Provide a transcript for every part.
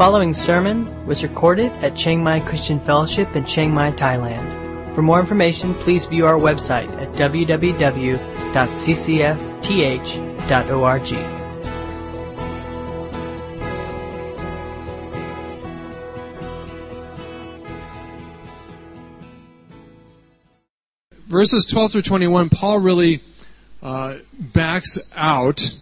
following sermon was recorded at Chiang Mai Christian Fellowship in Chiang Mai, Thailand. For more information, please view our website at www.ccfth.org. Verses 12 through 21, Paul really uh, backs out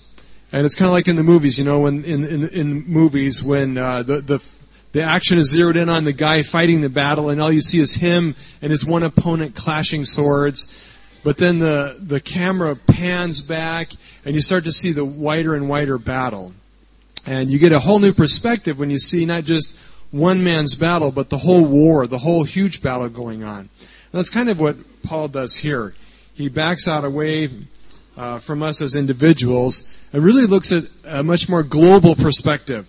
and it's kind of like in the movies, you know, when in in, in movies when uh, the the the action is zeroed in on the guy fighting the battle, and all you see is him and his one opponent clashing swords. But then the the camera pans back, and you start to see the wider and wider battle, and you get a whole new perspective when you see not just one man's battle, but the whole war, the whole huge battle going on. And that's kind of what Paul does here. He backs out away uh, from us as individuals and really looks at a much more global perspective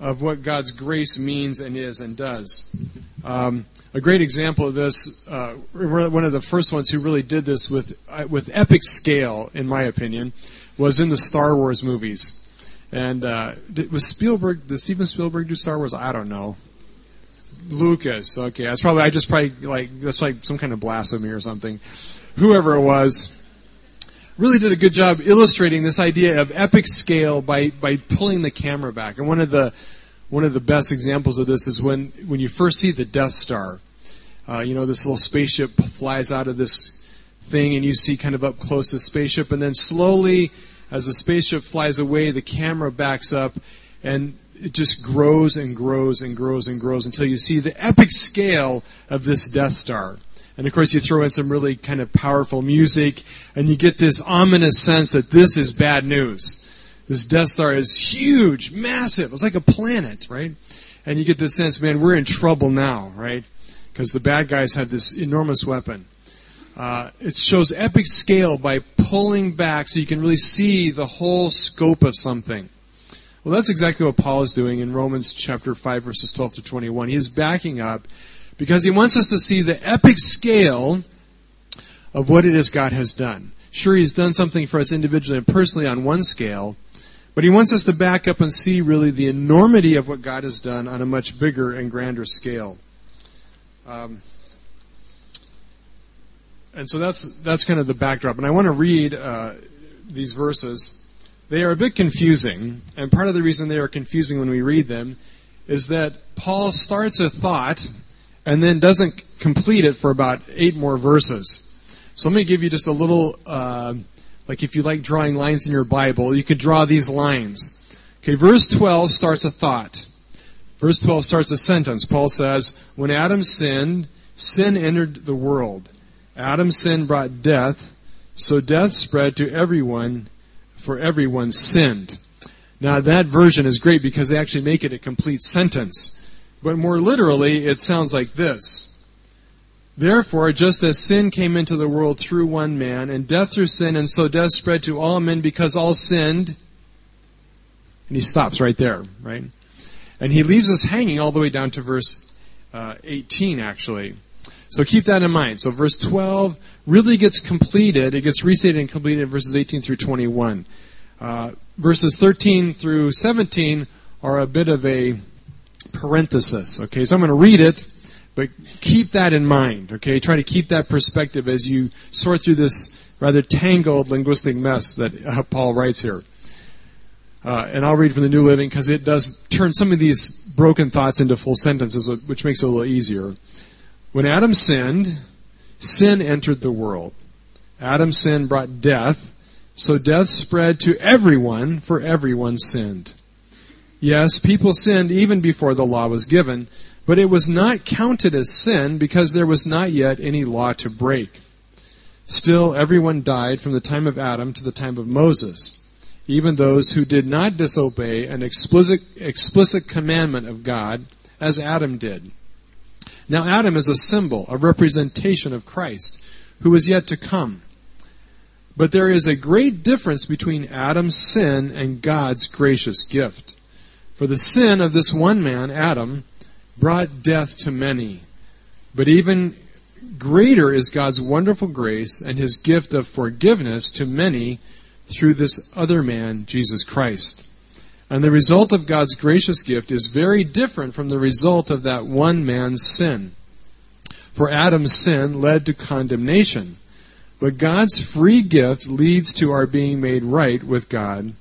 of what God's grace means and is and does. Um, a great example of this, uh, one of the first ones who really did this with uh, with epic scale, in my opinion, was in the Star Wars movies. And uh, was Spielberg? Did Steven Spielberg do Star Wars? I don't know. Lucas. Okay, that's probably I just probably like that's like some kind of blasphemy or something. Whoever it was, really did a good job illustrating this idea of epic scale by, by pulling the camera back. And one of the one of the best examples of this is when when you first see the Death Star. Uh, you know, this little spaceship flies out of this thing, and you see kind of up close the spaceship, and then slowly, as the spaceship flies away, the camera backs up, and it just grows and grows and grows and grows until you see the epic scale of this Death Star. And of course, you throw in some really kind of powerful music, and you get this ominous sense that this is bad news. This Death Star is huge, massive. It's like a planet, right? And you get this sense, man, we're in trouble now, right? Because the bad guys have this enormous weapon. Uh, it shows epic scale by pulling back so you can really see the whole scope of something. Well, that's exactly what Paul is doing in Romans chapter 5 verses 12 to 21. He is backing up because he wants us to see the epic scale of what it is God has done. Sure, he's done something for us individually and personally on one scale, but he wants us to back up and see really the enormity of what God has done on a much bigger and grander scale. Um, and so that's that's kind of the backdrop. And I want to read uh, these verses. They are a bit confusing, and part of the reason they are confusing when we read them is that Paul starts a thought and then doesn't complete it for about eight more verses. So let me give you just a little, uh, like if you like drawing lines in your Bible, you could draw these lines. Okay, verse 12 starts a thought. Verse 12 starts a sentence. Paul says, When Adam sinned, sin entered the world. Adam's sin brought death, so death spread to everyone, for everyone sinned. Now that version is great because they actually make it a complete sentence. But more literally, it sounds like this. Therefore, just as sin came into the world through one man, and death through sin, and so death spread to all men because all sinned. And he stops right there, right? And he leaves us hanging all the way down to verse uh, 18, actually. So keep that in mind. So verse 12 really gets completed. It gets restated and completed in verses 18 through 21. Uh, verses 13 through 17 are a bit of a parenthesis. Okay, so I'm going to read it, but keep that in mind. Okay, try to keep that perspective as you sort through this rather tangled linguistic mess that uh, Paul writes here. Uh, and I'll read from the New Living because it does turn some of these broken thoughts into full sentences, which makes it a little easier. When Adam sinned, sin entered the world. Adam's sin brought death, so death spread to everyone, for everyone sinned. Yes, people sinned even before the law was given, but it was not counted as sin because there was not yet any law to break. Still, everyone died from the time of Adam to the time of Moses, even those who did not disobey an explicit, explicit commandment of God, as Adam did. Now, Adam is a symbol, a representation of Christ, who is yet to come. But there is a great difference between Adam's sin and God's gracious gift. For the sin of this one man, Adam, brought death to many. But even greater is God's wonderful grace and his gift of forgiveness to many through this other man, Jesus Christ. And the result of God's gracious gift is very different from the result of that one man's sin. For Adam's sin led to condemnation. But God's free gift leads to our being made right with God,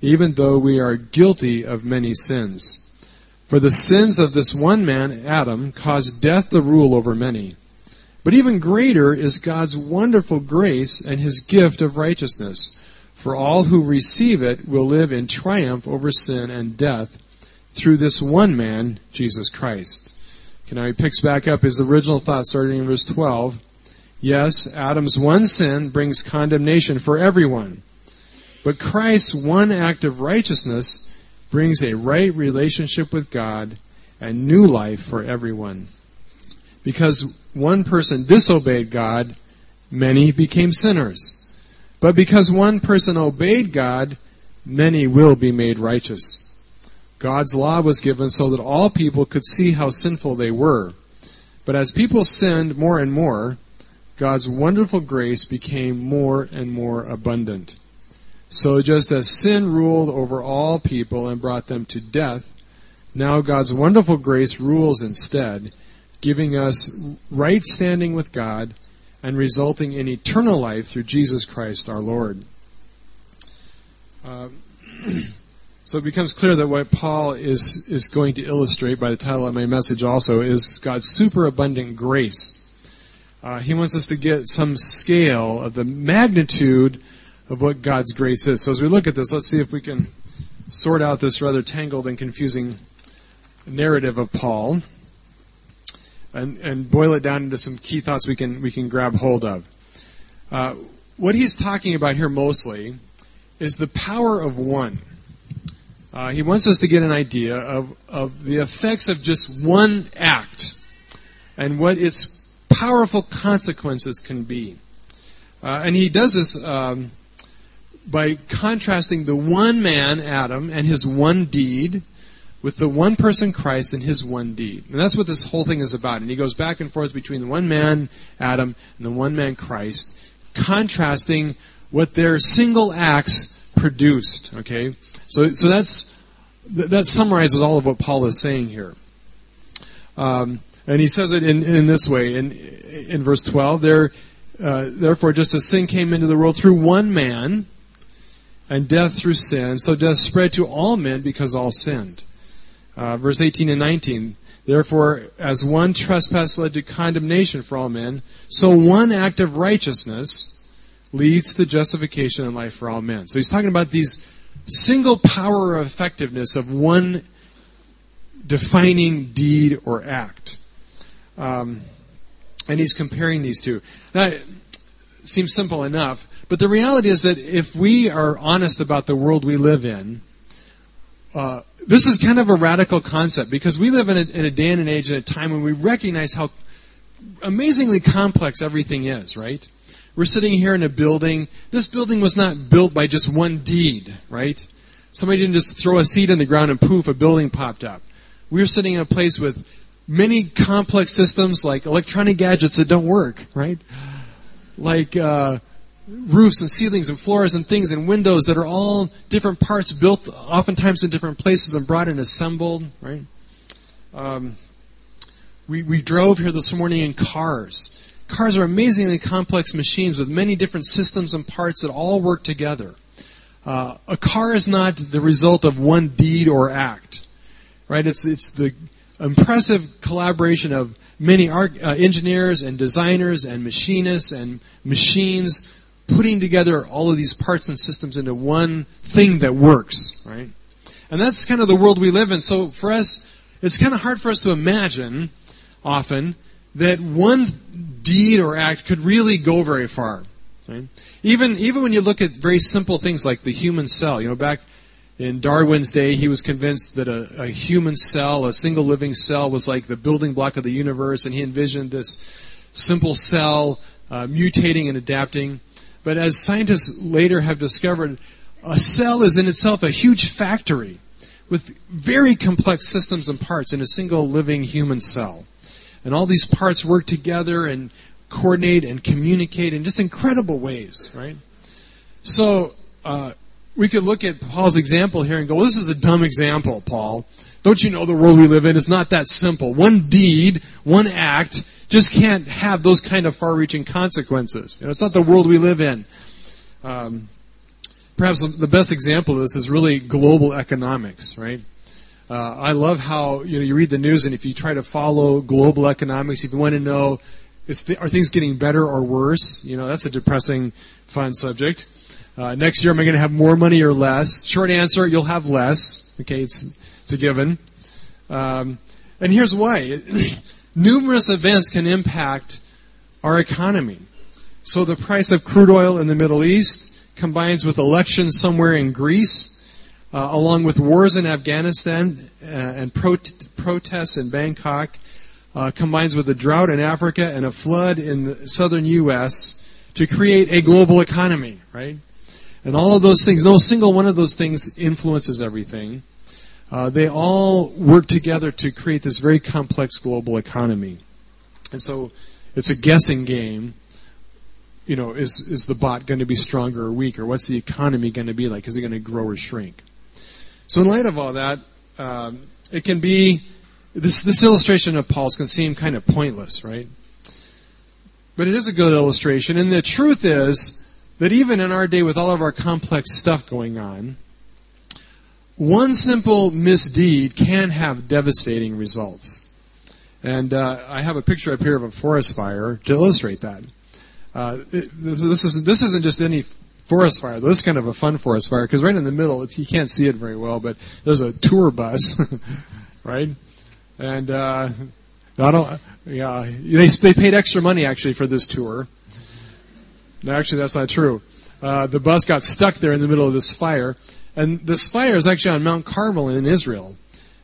even though we are guilty of many sins. For the sins of this one man, Adam, caused death to rule over many. But even greater is God's wonderful grace and his gift of righteousness. For all who receive it will live in triumph over sin and death through this one man, Jesus Christ. Okay, now he picks back up his original thought starting in verse 12. Yes, Adam's one sin brings condemnation for everyone. But Christ's one act of righteousness brings a right relationship with God and new life for everyone. Because one person disobeyed God, many became sinners. But because one person obeyed God, many will be made righteous. God's law was given so that all people could see how sinful they were. But as people sinned more and more, God's wonderful grace became more and more abundant. So just as sin ruled over all people and brought them to death, now God's wonderful grace rules instead giving us right standing with God and resulting in eternal life through Jesus Christ our Lord. Uh, so it becomes clear that what Paul is, is going to illustrate by the title of my message also is God's superabundant grace. Uh, he wants us to get some scale of the magnitude of what God's grace is. So as we look at this, let's see if we can sort out this rather tangled and confusing narrative of Paul and, and boil it down into some key thoughts we can we can grab hold of. Uh, what he's talking about here mostly is the power of one. Uh, he wants us to get an idea of, of the effects of just one act and what its powerful consequences can be. Uh, and he does this um, by contrasting the one man, Adam, and his one deed with the one person Christ and his one deed. And that's what this whole thing is about. And he goes back and forth between the one man, Adam, and the one man, Christ, contrasting what their single acts produced. Okay? So, so that's, that summarizes all of what Paul is saying here. Um, and he says it in, in this way, in, in verse 12, there, uh, therefore just as sin came into the world through one man, and death through sin, so death spread to all men because all sinned. Uh, verse 18 and 19. Therefore, as one trespass led to condemnation for all men, so one act of righteousness leads to justification and life for all men. So he's talking about these single power of effectiveness of one defining deed or act. Um, and he's comparing these two. Now, seems simple enough, but the reality is that if we are honest about the world we live in, uh, this is kind of a radical concept because we live in a, in a day and an age and a time when we recognize how amazingly complex everything is, right? We're sitting here in a building. This building was not built by just one deed, right? Somebody didn't just throw a seed in the ground and poof, a building popped up. We're sitting in a place with many complex systems like electronic gadgets that don't work, right? Like, uh, roofs and ceilings and floors and things and windows that are all different parts built oftentimes in different places and brought and assembled, right? Um, we, we drove here this morning in cars. Cars are amazingly complex machines with many different systems and parts that all work together. Uh, a car is not the result of one deed or act, right? It's, it's the impressive collaboration of many uh, engineers and designers and machinists and machines putting together all of these parts and systems into one thing that works, right? And that's kind of the world we live in. So for us, it's kind of hard for us to imagine often that one deed or act could really go very far. Right? Even even when you look at very simple things like the human cell, you know, back in Darwin's day, he was convinced that a, a human cell, a single living cell, was like the building block of the universe, and he envisioned this simple cell uh, mutating and adapting. But as scientists later have discovered, a cell is in itself a huge factory with very complex systems and parts in a single living human cell. And all these parts work together and coordinate and communicate in just incredible ways, right? So, uh, we could look at Paul's example here and go, well, this is a dumb example, Paul. Don't you know the world we live in is not that simple? One deed, one act, just can't have those kind of far-reaching consequences. You know, it's not the world we live in. Um, perhaps the best example of this is really global economics, right? Uh, I love how you know you read the news, and if you try to follow global economics, if you want to know, th- are things getting better or worse? You know, that's a depressing, fun subject. Uh, next year, am I going to have more money or less? Short answer: you'll have less. Okay, it's it's a given. Um, and here's why: numerous events can impact our economy. So the price of crude oil in the Middle East combines with elections somewhere in Greece uh, along with wars in Afghanistan uh, and pro- protests in Bangkok, uh, combines with a drought in Africa and a flood in the southern U.S. to create a global economy, right? And all of those things, no single one of those things influences everything. Uh, they all work together to create this very complex global economy. And so it's a guessing game. You know, is, is the baht going to be stronger or weaker? What's the economy going to be like? Is it going to grow or shrink? So, in light of all that, um, it can be this this illustration of Paul's can seem kind of pointless, right? But it is a good illustration, and the truth is that even in our day, with all of our complex stuff going on, one simple misdeed can have devastating results. And uh, I have a picture up here of a forest fire to illustrate that. Uh, it, this, is this isn't just any forest fire. This is kind of a fun forest fire because right in the middle, it's, you can't see it very well, but there's a tour bus, right? And uh, I don't. Yeah, they they paid extra money actually for this tour. No, actually, that's not true. Uh, the bus got stuck there in the middle of this fire, and this fire is actually on Mount Carmel in Israel.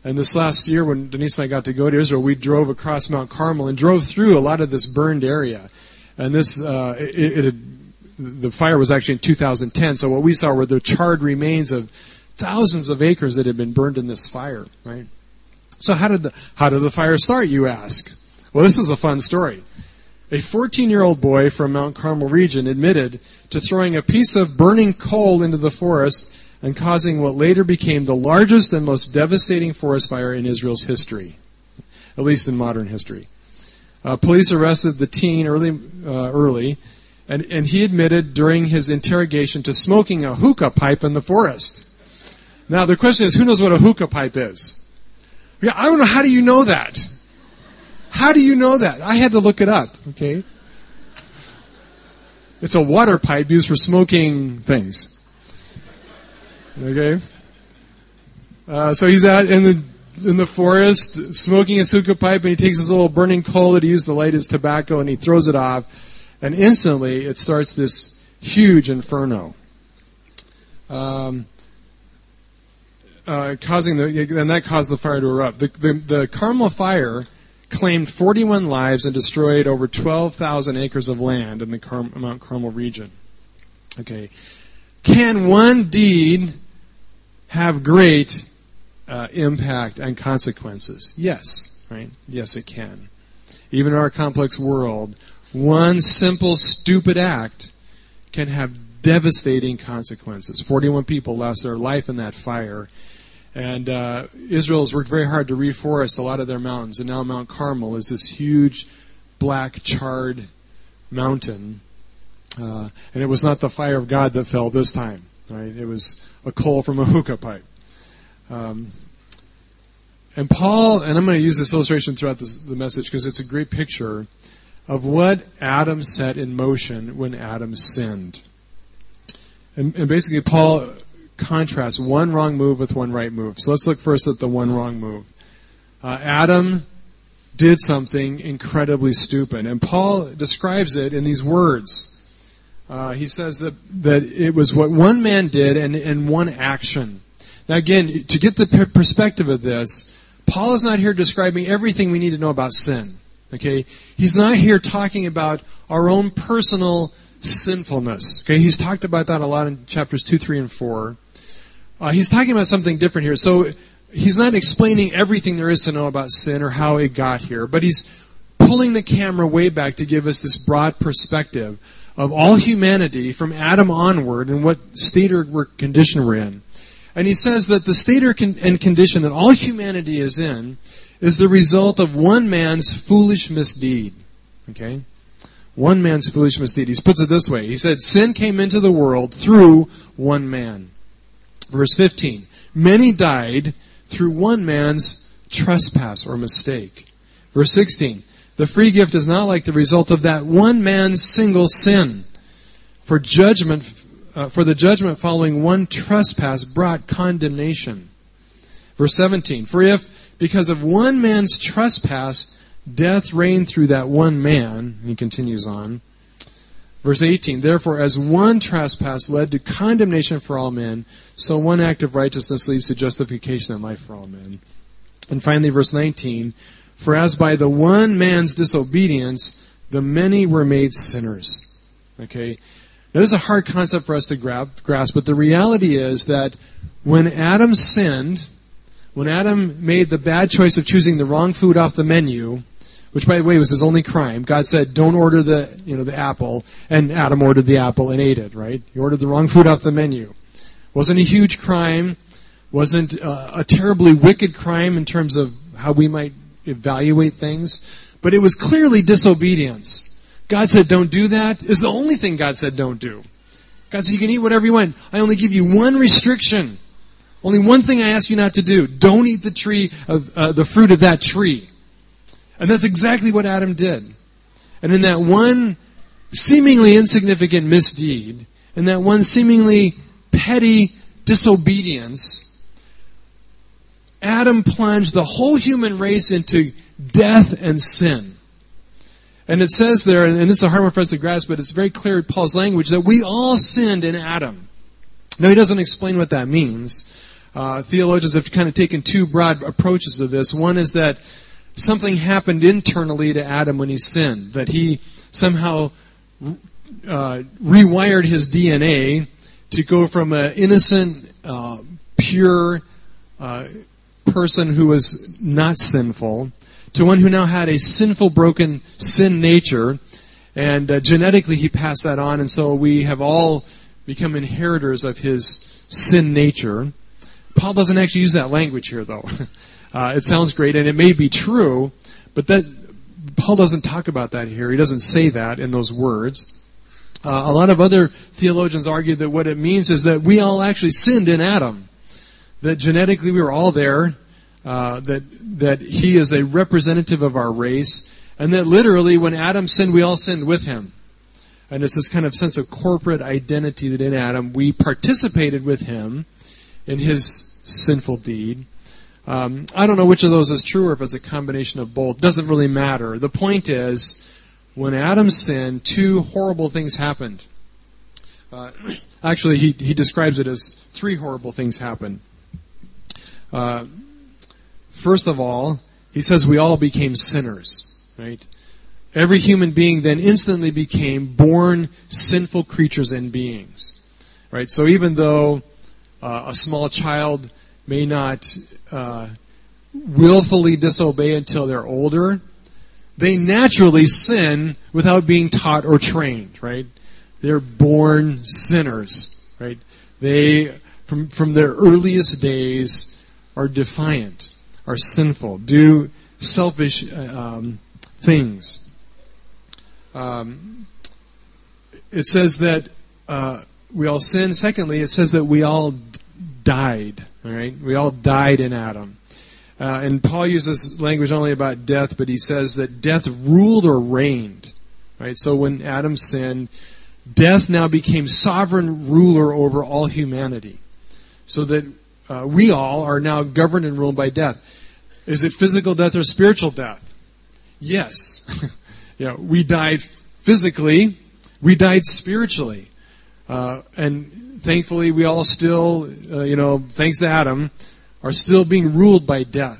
And this last year, when Denise and I got to go to Israel, we drove across Mount Carmel and drove through a lot of this burned area. And this, uh, it, it had the fire was actually in 2010. So what we saw were the charred remains of thousands of acres that had been burned in this fire, right? So how did the, how did the fire start, you ask? Well, this is a fun story. A 14 year old boy from Mount Carmel region admitted to throwing a piece of burning coal into the forest and causing what later became the largest and most devastating forest fire in Israel's history, at least in modern history. Uh, police arrested the teen early, uh, early and, and he admitted during his interrogation to smoking a hookah pipe in the forest. Now the question is, who knows what a hookah pipe is? Yeah, I don't know. How do you know that? How do you know that? I had to look it up. Okay. It's a water pipe used for smoking things. Okay. Uh, so he's out in the in the forest smoking his hookah pipe, and he takes his little burning coal that he used to light his tobacco, and he throws it off and instantly, it starts this huge inferno. Um, uh, causing the, and that caused the fire to erupt. The, the, the Carmel fire claimed 41 lives and destroyed over 12,000 acres of land in the Car- Mount Carmel region. Okay. Can one deed have great uh, impact and consequences? Yes, right? Yes, it can. Even in our complex world, one simple, stupid act can have devastating consequences. 41 people lost their life in that fire. And uh, Israel has worked very hard to reforest a lot of their mountains. And now Mount Carmel is this huge, black, charred mountain. Uh, and it was not the fire of God that fell this time. Right? It was a coal from a hookah pipe. Um, and Paul, and I'm going to use this illustration throughout this, the message because it's a great picture of what Adam set in motion when Adam sinned. And, and, basically, Paul contrasts one wrong move with one right move. So let's look first at the one wrong move. Uh, Adam did something incredibly stupid, and Paul describes it in these words. Uh, he says that, that it was what one man did and, and one action. Now, again, to get the perspective of this, Paul is not here describing everything we need to know about sin. Okay? He's not here talking about our own personal sinfulness. Okay? He's talked about that a lot in chapters 2, 3, and 4. Uh, he's talking about something different here. So he's not explaining everything there is to know about sin or how it got here, but he's pulling the camera way back to give us this broad perspective of all humanity from Adam onward and what state or condition we're in. And he says that the state or and condition that all humanity is in is the result of one man's foolish misdeed. Okay? One man's foolish misdeed. He puts it this way. He said, Sin came into the world through one man. Verse 15. Many died through one man's trespass or mistake. Verse 16. The free gift is not like the result of that one man's single sin. For judgment, uh, for the judgment following one trespass brought condemnation. Verse 17. For if, because of one man's trespass, death reigned through that one man, he continues on. Verse 18, therefore, as one trespass led to condemnation for all men, so one act of righteousness leads to justification and life for all men. And finally, verse 19, for as by the one man's disobedience, the many were made sinners. Okay? Now, this is a hard concept for us to grasp, but the reality is that when Adam sinned, when Adam made the bad choice of choosing the wrong food off the menu, which by the way was his only crime. God said, "Don't order the you know the apple," and Adam ordered the apple and ate it. Right? He ordered the wrong food off the menu. Wasn't a huge crime. Wasn't uh, a terribly wicked crime in terms of how we might evaluate things, but it was clearly disobedience. God said, "Don't do that." Is the only thing God said, "Don't do." God said, "You can eat whatever you want. I only give you one restriction." Only one thing I ask you not to do. Don't eat the tree of, uh, the fruit of that tree. And that's exactly what Adam did. And in that one seemingly insignificant misdeed, in that one seemingly petty disobedience, Adam plunged the whole human race into death and sin. And it says there, and this is a hard one for us to grasp, but it's very clear in Paul's language, that we all sinned in Adam. Now, he doesn't explain what that means. Uh, theologians have kind of taken two broad approaches to this. One is that something happened internally to Adam when he sinned, that he somehow uh, rewired his DNA to go from an innocent, uh, pure uh, person who was not sinful to one who now had a sinful, broken sin nature. And uh, genetically, he passed that on, and so we have all become inheritors of his sin nature. Paul doesn't actually use that language here, though. Uh, it sounds great, and it may be true, but that Paul doesn't talk about that here. He doesn't say that in those words. Uh, a lot of other theologians argue that what it means is that we all actually sinned in Adam. That genetically we were all there. Uh, that that he is a representative of our race, and that literally when Adam sinned, we all sinned with him. And it's this kind of sense of corporate identity that in Adam we participated with him in his sinful deed. Um, I don't know which of those is true or if it's a combination of both. Doesn't really matter. The point is, when Adam sinned, two horrible things happened. Uh, actually, he, he describes it as three horrible things happened. Uh, first of all, he says we all became sinners, right? Every human being then instantly became born sinful creatures and beings, right? So even though uh, a small child may not uh, willfully disobey until they're older, they naturally sin without being taught or trained, right? They're born sinners, right? They, from, from their earliest days, are defiant, are sinful, do selfish uh, um, things. Um, it says that uh, we all sin. Secondly, it says that we all died. All right, we all died in Adam. Uh, and Paul uses language only about death, but he says that death ruled or reigned. Right. So when Adam sinned, death now became sovereign ruler over all humanity. So that uh, we all are now governed and ruled by death. Is it physical death or spiritual death? Yes. yeah, we died physically. We died spiritually. Uh, and thankfully, we all still, uh, you know, thanks to Adam, are still being ruled by death.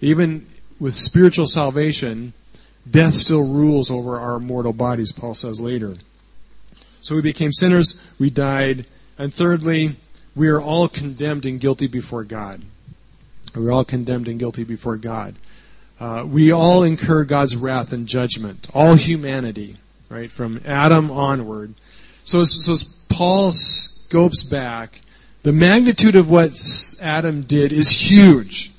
Even with spiritual salvation, death still rules over our mortal bodies, Paul says later. So we became sinners, we died, and thirdly, we are all condemned and guilty before God. We're all condemned and guilty before God. Uh, we all incur God's wrath and judgment, all humanity. right? From Adam onward. So so Paul scopes back, the magnitude of what Adam did is huge.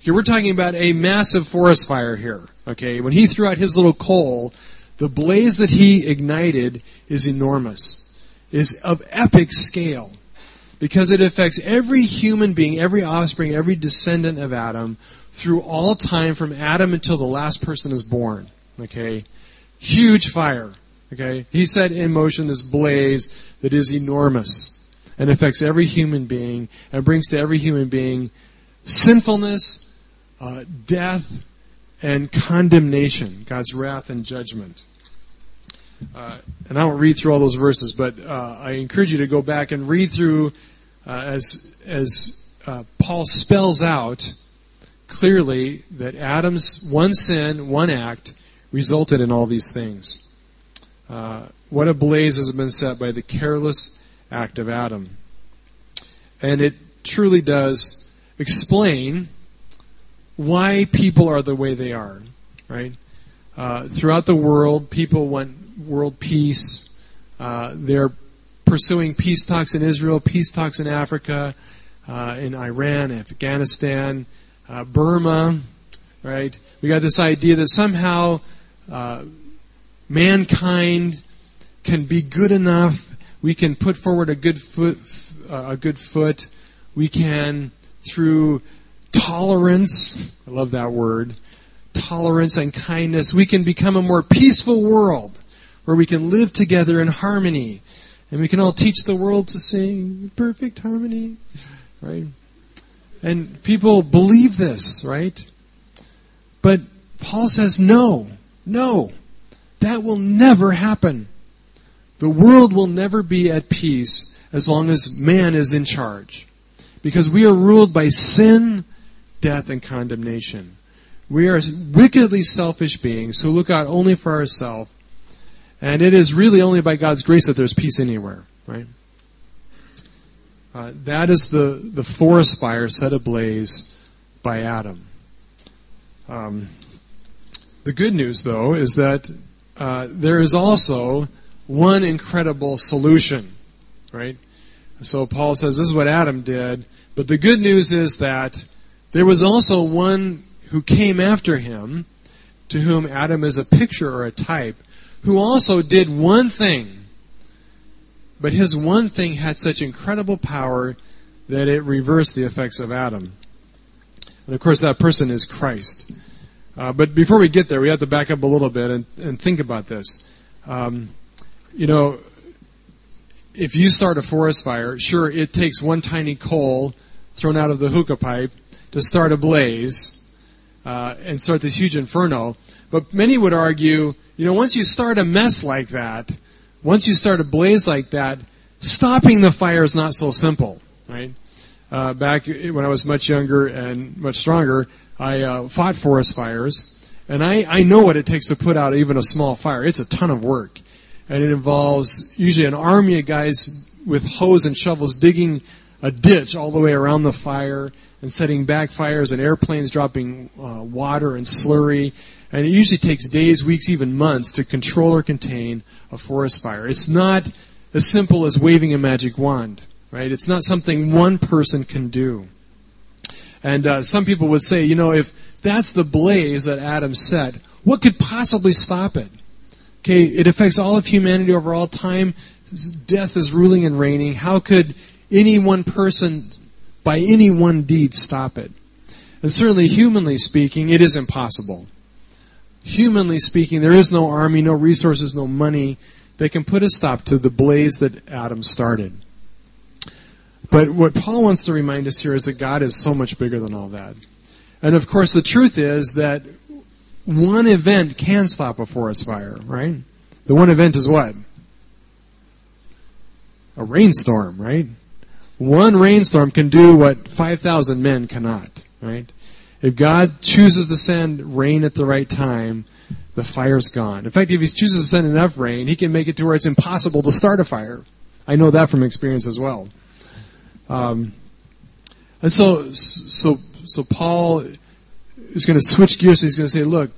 Okay, we're talking about a massive forest fire here. Okay, when he threw out his little coal, the blaze that he ignited is enormous, is of epic scale, because it affects every human being, every offspring, every descendant of Adam through all time from Adam until the last person is born. Okay, huge fire. Okay, he set in motion this blaze that is enormous and affects every human being and brings to every human being sinfulness, uh, death, and condemnation, God's wrath and judgment. Uh, and I won't read through all those verses, but uh, I encourage you to go back and read through uh, as as uh, Paul spells out clearly that Adam's one sin, one act, resulted in all these things. Uh, what a blaze has been set by the careless act of Adam, and it truly does explain why people are the way they are. Right? Uh, throughout the world, people want world peace. Uh, they're pursuing peace talks in Israel, peace talks in Africa, uh, in Iran, Afghanistan, uh, Burma. Right? We got this idea that somehow uh, mankind can be good enough. We can put forward a good foot. A good foot. We can through tolerance. I love that word. Tolerance and kindness. We can become a more peaceful world where we can live together in harmony. And we can all teach the world to sing perfect harmony. Right? And people believe this, right? But Paul says, no, no, that will never happen. The world will never be at peace as long as man is in charge. Because we are ruled by sin, death, and condemnation. We are wickedly selfish beings who look out only for ourselves and it is really only by God's grace that there's peace anywhere, right? Uh, that is the, the forest fire set ablaze by Adam. Um, the good news, though, is that uh, there is also one incredible solution, right? So Paul says this is what Adam did, but the good news is that there was also one who came after him, to whom Adam is a picture or a type, who also did one thing, but his one thing had such incredible power that it reversed the effects of Adam. And of course, that person is Christ. Uh, but before we get there, we have to back up a little bit and, and think about this. Um, you know, if you start a forest fire, sure, it takes one tiny coal thrown out of the hookah pipe to start a blaze uh, and start this huge inferno. But many would argue you know, once you start a mess like that, once you start a blaze like that, stopping the fire is not so simple, right? Uh, back when I was much younger and much stronger, I uh, fought forest fires, and I, I know what it takes to put out even a small fire. It's a ton of work, and it involves usually an army of guys with hoes and shovels digging a ditch all the way around the fire and setting back fires and airplanes dropping uh, water and slurry and it usually takes days, weeks, even months to control or contain a forest fire. It's not as simple as waving a magic wand, right? It's not something one person can do. And uh, some people would say, you know, if that's the blaze that Adam set, what could possibly stop it? Okay, it affects all of humanity over all time. Death is ruling and reigning. How could any one person, by any one deed, stop it? And certainly, humanly speaking, it is impossible humanly speaking, there is no army, no resources, no money that can put a stop to the blaze that Adam started. But what Paul wants to remind us here is that God is so much bigger than all that. And of course, the truth is that one event can stop a forest fire, right? The one event is what? A rainstorm, right? One rainstorm can do what 5,000 men cannot, right? If God chooses to send rain at the right time, the fire's gone. In fact, if He chooses to send enough rain, He can make it to where it's impossible to start a fire. I know that from experience as well. Um, and so, so, so Paul is going to switch gears. He's going to say, look,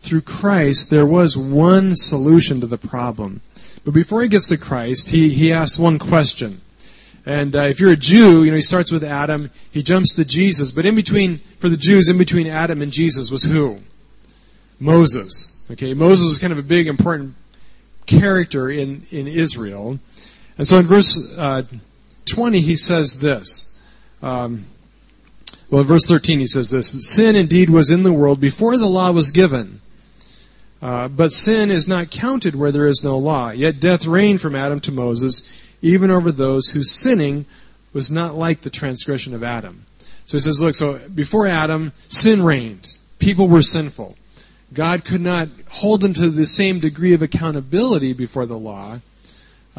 through Christ, there was one solution to the problem. But before he gets to Christ, he, he asks one question. And uh, if you're a Jew, you know, he starts with Adam, he jumps to Jesus, but in between, for the Jews, in between Adam and Jesus was who? Moses. Okay, Moses was kind of a big, important character in, in Israel. And so in verse uh, 20, he says this. Um, well, in verse 13, he says this Sin indeed was in the world before the law was given. Uh, but sin is not counted where there is no law. Yet death reigned from Adam to Moses, even over those whose sinning was not like the transgression of Adam. So he says, look, so before Adam, sin reigned. People were sinful. God could not hold them to the same degree of accountability before the law.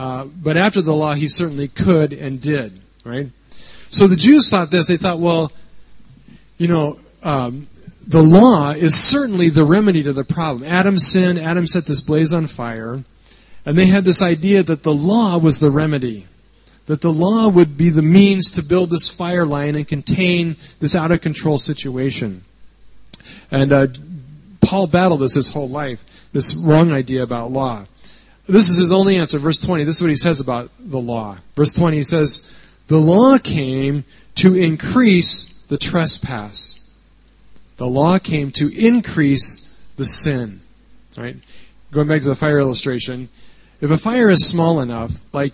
Uh, but after the law, he certainly could and did, right? So the Jews thought this. They thought, well, you know, um, the law is certainly the remedy to the problem. Adam sinned. Adam set this blaze on fire. And they had this idea that the law was the remedy. That the law would be the means to build this fire line and contain this out of control situation. And uh, Paul battled this his whole life, this wrong idea about law. This is his only answer. Verse 20, this is what he says about the law. Verse 20, he says, The law came to increase the trespass. The law came to increase the sin. Right? Going back to the fire illustration, if a fire is small enough, like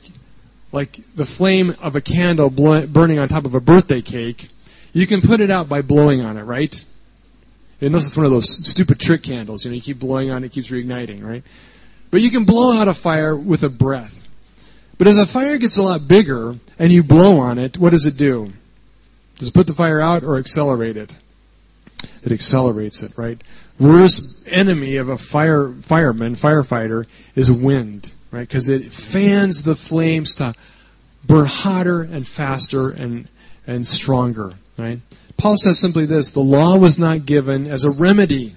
like the flame of a candle burning on top of a birthday cake, you can put it out by blowing on it, right? Unless it's one of those stupid trick candles, you know, you keep blowing on it, it keeps reigniting, right? But you can blow out a fire with a breath. But as a fire gets a lot bigger and you blow on it, what does it do? Does it put the fire out or accelerate it? It accelerates it, right? Worst enemy of a fire fireman, firefighter, is wind, right? Because it fans the flames to burn hotter and faster and and stronger, right? Paul says simply this: the law was not given as a remedy.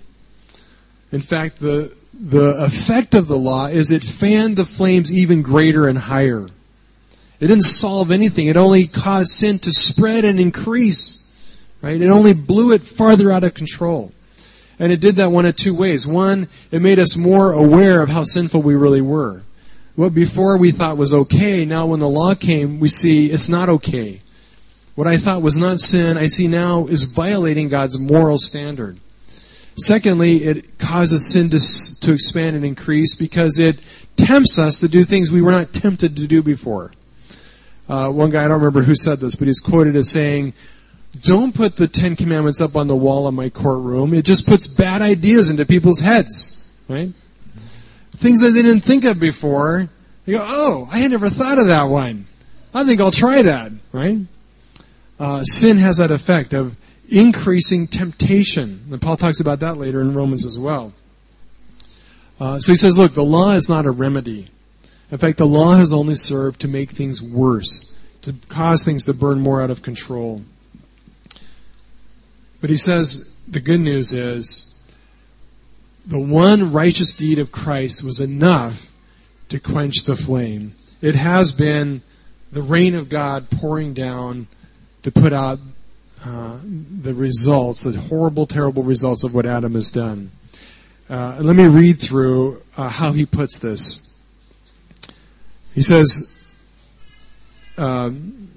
In fact, the the effect of the law is it fanned the flames even greater and higher. It didn't solve anything. It only caused sin to spread and increase. Right? It only blew it farther out of control. And it did that one of two ways. One, it made us more aware of how sinful we really were. What before we thought was okay, now when the law came, we see it's not okay. What I thought was not sin, I see now is violating God's moral standard. Secondly, it causes sin to, to expand and increase because it tempts us to do things we were not tempted to do before. Uh, one guy, I don't remember who said this, but he's quoted as saying, don't put the Ten Commandments up on the wall in my courtroom. It just puts bad ideas into people's heads, right? Things that they didn't think of before. You go, oh, I had never thought of that one. I think I'll try that, right? Uh, sin has that effect of increasing temptation. And Paul talks about that later in Romans as well. Uh, so he says, look, the law is not a remedy. In fact, the law has only served to make things worse, to cause things to burn more out of control. But he says the good news is the one righteous deed of Christ was enough to quench the flame. It has been the rain of God pouring down to put out uh, the results, the horrible, terrible results of what Adam has done. Uh, let me read through uh, how he puts this. He says, um,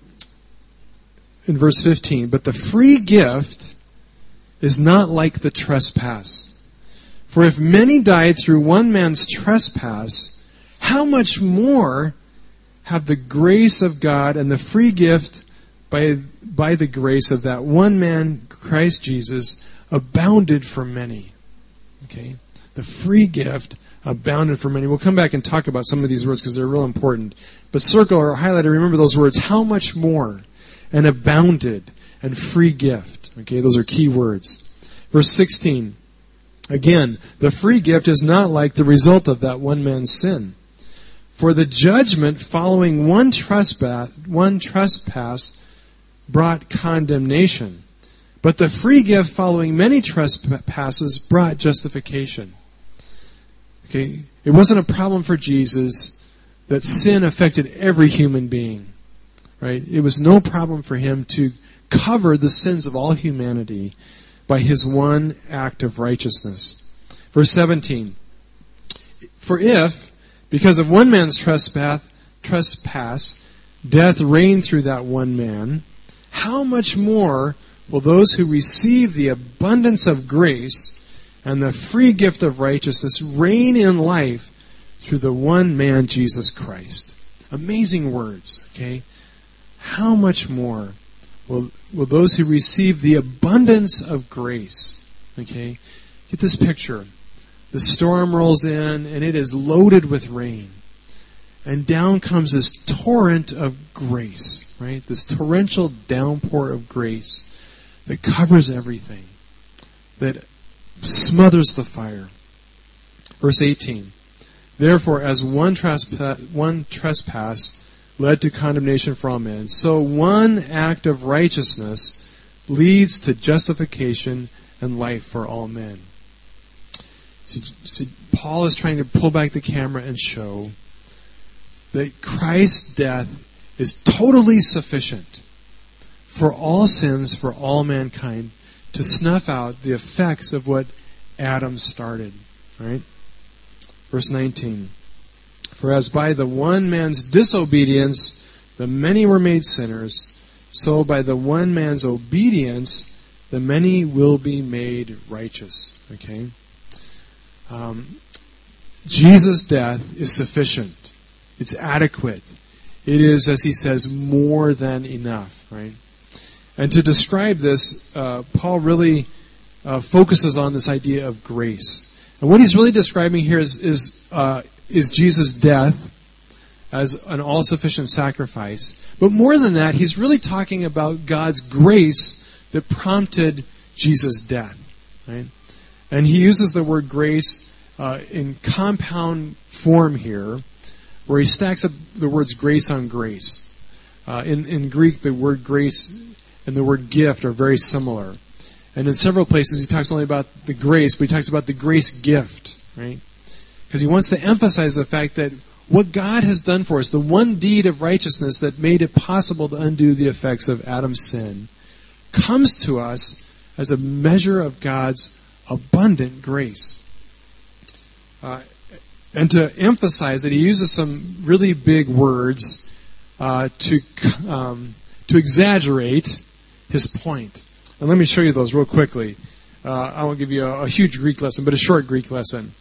in verse 15, but the free gift is not like the trespass. For if many died through one man's trespass, how much more have the grace of God and the free gift by, by the grace of that one man, Christ Jesus, abounded for many? Okay? The free gift abounded for many. We'll come back and talk about some of these words because they're real important. But circle or highlight remember those words. How much more? And abounded and free gift. Okay, those are key words. Verse 16. Again, the free gift is not like the result of that one man's sin. For the judgment following one trespass, one trespass brought condemnation. But the free gift following many trespasses brought justification. Okay? It wasn't a problem for Jesus that sin affected every human being. Right? It was no problem for him to cover the sins of all humanity by his one act of righteousness. Verse 17. For if, because of one man's trespass, trespass, death reigned through that one man, how much more will those who receive the abundance of grace and the free gift of righteousness reign in life through the one man, Jesus Christ? Amazing words, okay? How much more will, will those who receive the abundance of grace, okay? Get this picture. The storm rolls in and it is loaded with rain. And down comes this torrent of grace, right? This torrential downpour of grace that covers everything, that smothers the fire. Verse 18. Therefore, as one trespass, one trespass led to condemnation for all men, so one act of righteousness leads to justification and life for all men. See, see, Paul is trying to pull back the camera and show that Christ's death is totally sufficient for all sins, for all mankind, to snuff out the effects of what Adam started. Right? Verse 19. For as by the one man's disobedience the many were made sinners, so by the one man's obedience the many will be made righteous. Okay? Um, Jesus' death is sufficient. It's adequate. It is, as he says, more than enough, right? And to describe this, uh, Paul really uh, focuses on this idea of grace. And what he's really describing here is is, uh, is Jesus' death as an all-sufficient sacrifice. But more than that, he's really talking about God's grace that prompted Jesus' death. Right? And he uses the word grace uh, in compound form here, where he stacks up the words grace on grace. Uh, in, in Greek, the word grace and the word gift are very similar. And in several places, he talks only about the grace, but he talks about the grace gift, right? Because he wants to emphasize the fact that what God has done for us, the one deed of righteousness that made it possible to undo the effects of Adam's sin, comes to us as a measure of God's abundant grace. Uh, and to emphasize it, he uses some really big words uh, to um, to exaggerate his point. And let me show you those real quickly. Uh, I won't give you a, a, huge Greek lesson, but a short Greek lesson.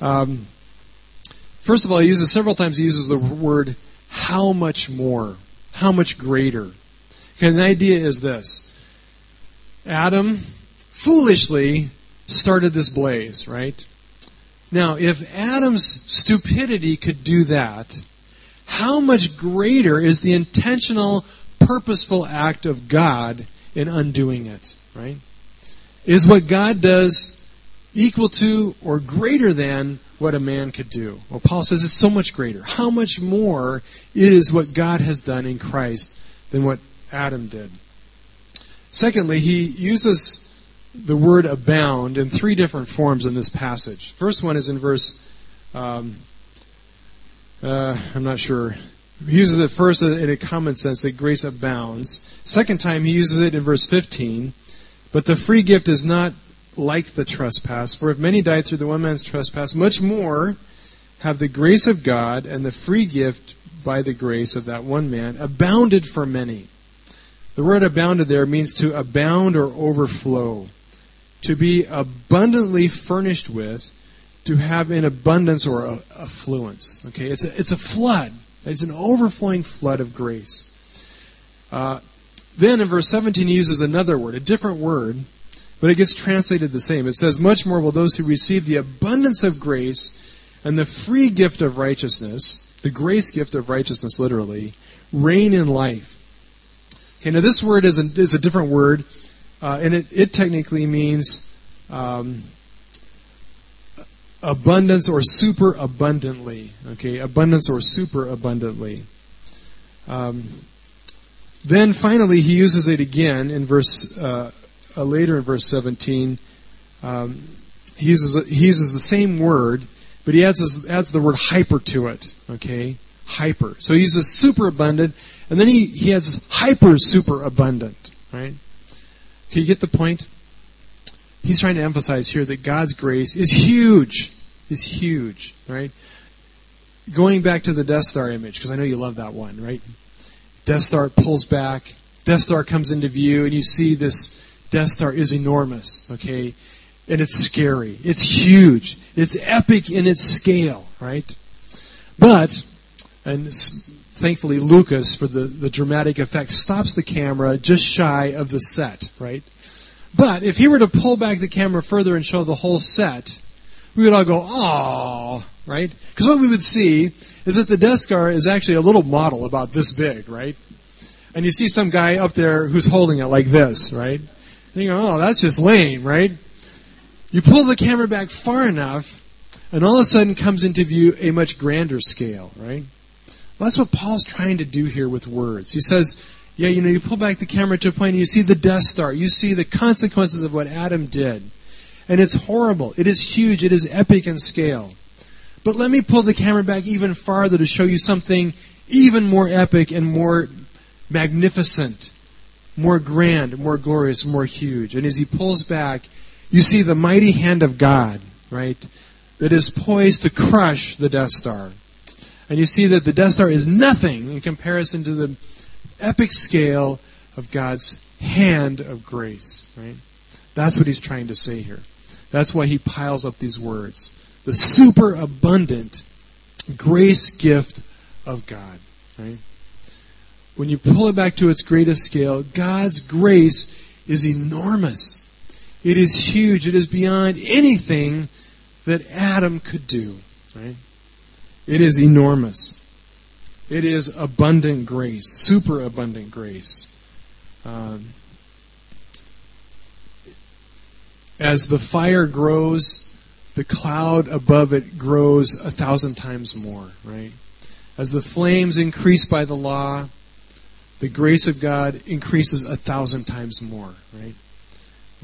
Um, first of all, he uses several times. He uses the word "how much more," "how much greater." Okay, the idea is this: Adam foolishly started this blaze, right? Now, if Adam's stupidity could do that, how much greater is the intentional, purposeful act of God in undoing it, right? Is what God does equal to or greater than what a man could do? Well, Paul says it's so much greater. How much more is what God has done in Christ than what Adam did? Secondly, he uses the word abound in three different forms in this passage. First one is in verse, um, uh, I'm not sure. He uses it first in a common sense that grace abounds. Second time he uses it in verse 15, but the free gift is not like the trespass. For if many died through the one man's trespass, much more have the grace of God and the free gift by the grace of that one man abounded for many. The word abounded there means to abound or overflow to be abundantly furnished with, to have in abundance or affluence. Okay, it's a, it's a flood. It's an overflowing flood of grace. Uh, then in verse 17 he uses another word, a different word, but it gets translated the same. It says, Much more will those who receive the abundance of grace and the free gift of righteousness, the grace gift of righteousness literally, reign in life. Okay, now this word is a, is a different word. Uh, and it, it technically means um, abundance or super abundantly. Okay, abundance or super abundantly. Um, then finally, he uses it again in verse uh, uh, later in verse 17. Um, he uses he uses the same word, but he adds adds the word hyper to it. Okay, hyper. So he uses super abundant, and then he he adds hyper super abundant. Right. Can you get the point? he's trying to emphasize here that God's grace is huge. Is huge, right? Going back to the Death Star image, because I know you love that one, right? Death Star pulls back, Death Star comes into view, and you see this Death Star is enormous, okay? And it's scary. It's huge. It's epic in its scale, right? But, and thankfully Lucas, for the, the dramatic effect, stops the camera just shy of the set, right? But if he were to pull back the camera further and show the whole set, we would all go, "Oh," right? Because what we would see is that the Death Star is actually a little model about this big, right? And you see some guy up there who's holding it like this, right? And you go, "Oh, that's just lame," right? You pull the camera back far enough, and all of a sudden comes into view a much grander scale, right? Well, that's what Paul's trying to do here with words. He says, yeah, you know, you pull back the camera to a point and you see the Death Star. You see the consequences of what Adam did. And it's horrible. It is huge. It is epic in scale. But let me pull the camera back even farther to show you something even more epic and more magnificent, more grand, more glorious, more huge. And as he pulls back, you see the mighty hand of God, right, that is poised to crush the Death Star. And you see that the Death Star is nothing in comparison to the epic scale of God's hand of grace, right? That's what he's trying to say here. That's why he piles up these words. The super abundant grace gift of God. Right? When you pull it back to its greatest scale, God's grace is enormous. It is huge. It is beyond anything that Adam could do. Right? It is enormous. It is abundant grace, super abundant grace. Um, as the fire grows, the cloud above it grows a thousand times more, right? As the flames increase by the law, the grace of God increases a thousand times more, right?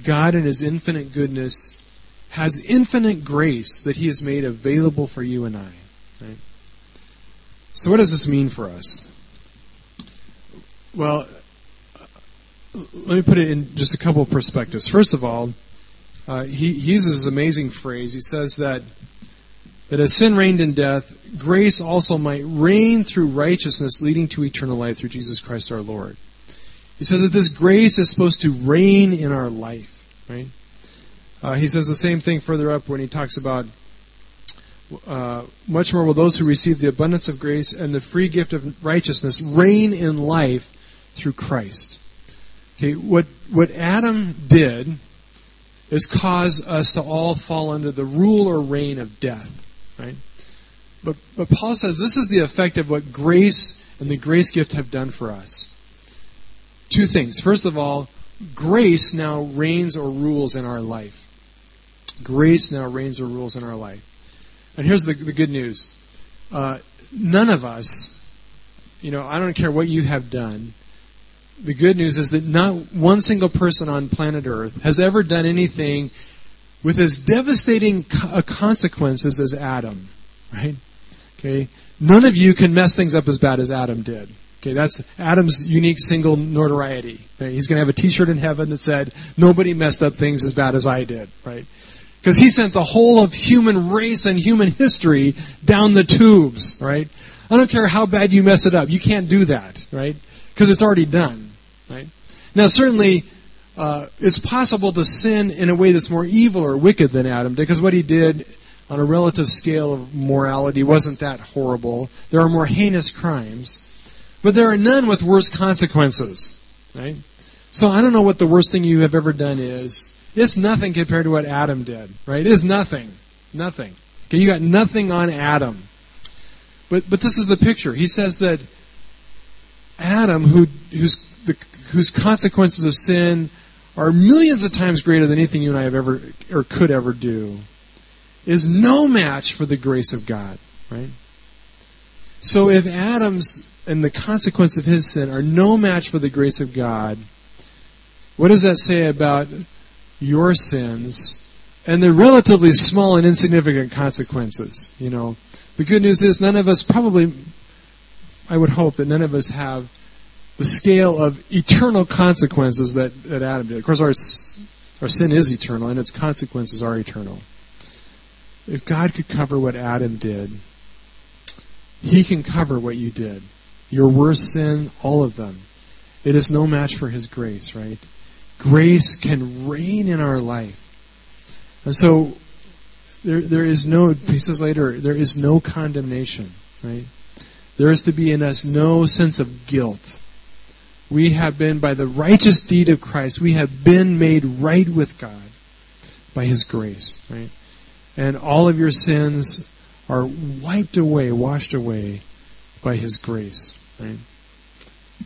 God in His infinite goodness has infinite grace that He has made available for you and I, right? So what does this mean for us? Well, let me put it in just a couple of perspectives. First of all, uh, he, he uses this amazing phrase. He says that that as sin reigned in death, grace also might reign through righteousness, leading to eternal life through Jesus Christ our Lord. He says that this grace is supposed to reign in our life, right? Uh, he says the same thing further up when he talks about uh, much more will those who receive the abundance of grace and the free gift of righteousness reign in life through Christ. Okay, what what Adam did is cause us to all fall under the rule or reign of death. Right? But, but Paul says this is the effect of what grace and the grace gift have done for us. Two things. First of all, grace now reigns or rules in our life. Grace now reigns or rules in our life. And here's the, the good news. Uh, none of us, you know, I don't care what you have done, the good news is that not one single person on planet Earth has ever done anything with as devastating uh, consequences as Adam, right? Okay, none of you can mess things up as bad as Adam did. Okay, that's Adam's unique single notoriety. He's going to have a T-shirt in heaven that said, "Nobody messed up things as bad as I did." Right? Because he sent the whole of human race and human history down the tubes. Right? I don't care how bad you mess it up. You can't do that. Right? Because it's already done. Right? Now, certainly, uh, it's possible to sin in a way that's more evil or wicked than Adam did, because what he did on a relative scale of morality wasn't that horrible. There are more heinous crimes, but there are none with worse consequences. Right? So I don't know what the worst thing you have ever done is. It's nothing compared to what Adam did. Right? It is nothing. Nothing. Okay, you got nothing on Adam. But but this is the picture. He says that Adam, who whose the whose consequences of sin are millions of times greater than anything you and I have ever or could ever do, is no match for the grace of God, right? So if Adam's and the consequence of his sin are no match for the grace of God, what does that say about your sins and the relatively small and insignificant consequences? You know, the good news is none of us probably, I would hope that none of us have the scale of eternal consequences that, that Adam did. Of course, our Our sin is eternal, and its consequences are eternal. If God could cover what Adam did, He can cover what you did. Your worst sin, all of them. It is no match for His grace, right? Grace can reign in our life. And so, there, there is no, he says later, there is no condemnation, right? There is to be in us no sense of guilt. We have been, by the righteous deed of Christ, we have been made right with God by His grace, right? And all of your sins are wiped away, washed away by His grace, right?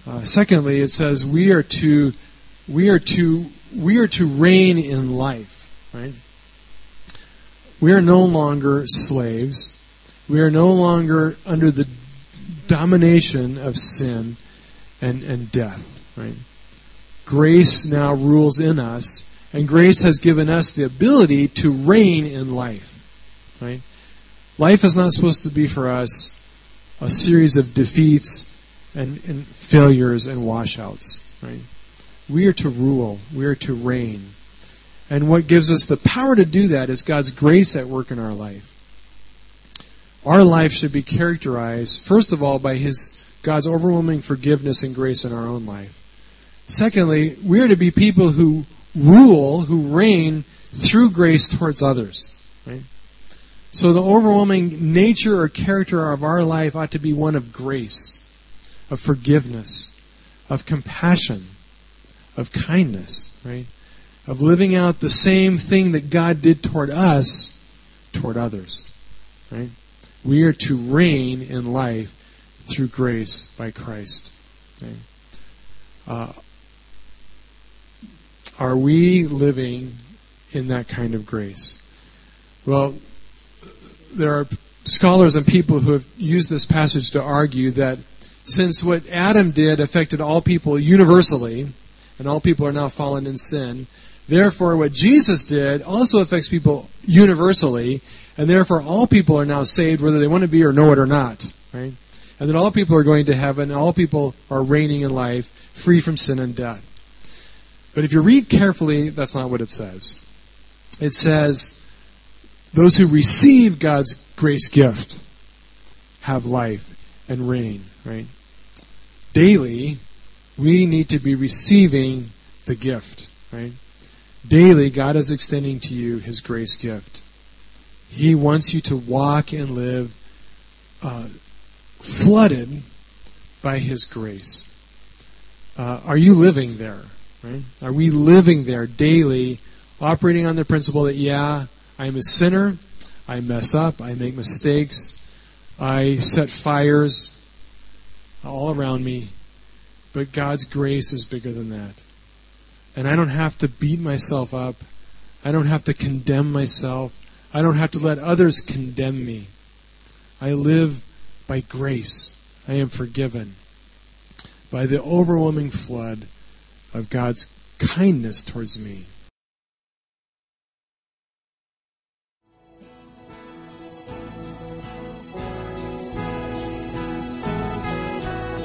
Uh, secondly, it says we are to, we are to, we are to reign in life, right? We are no longer slaves. We are no longer under the domination of sin and, and death, right? Grace now rules in us, and grace has given us the ability to reign in life, right? Life is not supposed to be for us a series of defeats and, and failures and washouts, right? We are to rule. We are to reign. And what gives us the power to do that is God's grace at work in our life. Our life should be characterized, first of all, by His God's overwhelming forgiveness and grace in our own life. Secondly, we are to be people who rule, who reign through grace towards others. Right? So the overwhelming nature or character of our life ought to be one of grace, of forgiveness, of compassion, of kindness, right? Of living out the same thing that God did toward us, toward others. Right? We are to reign in life through grace by Christ. Uh, are we living in that kind of grace? Well, there are scholars and people who have used this passage to argue that since what Adam did affected all people universally, and all people are now fallen in sin, therefore what Jesus did also affects people universally, and therefore all people are now saved whether they want to be or know it or not. Right? And that all people are going to heaven, all people are reigning in life, free from sin and death. But if you read carefully, that's not what it says. It says, those who receive God's grace gift have life and reign, right? Daily, we need to be receiving the gift, right? Daily, God is extending to you His grace gift. He wants you to walk and live uh, flooded by His grace. Uh, are you living there? Right? Are we living there daily, operating on the principle that, yeah, I'm a sinner, I mess up, I make mistakes, I set fires all around me, but God's grace is bigger than that. And I don't have to beat myself up. I don't have to condemn myself. I don't have to let others condemn me. I live by grace. I am forgiven by the overwhelming flood of God's kindness towards me.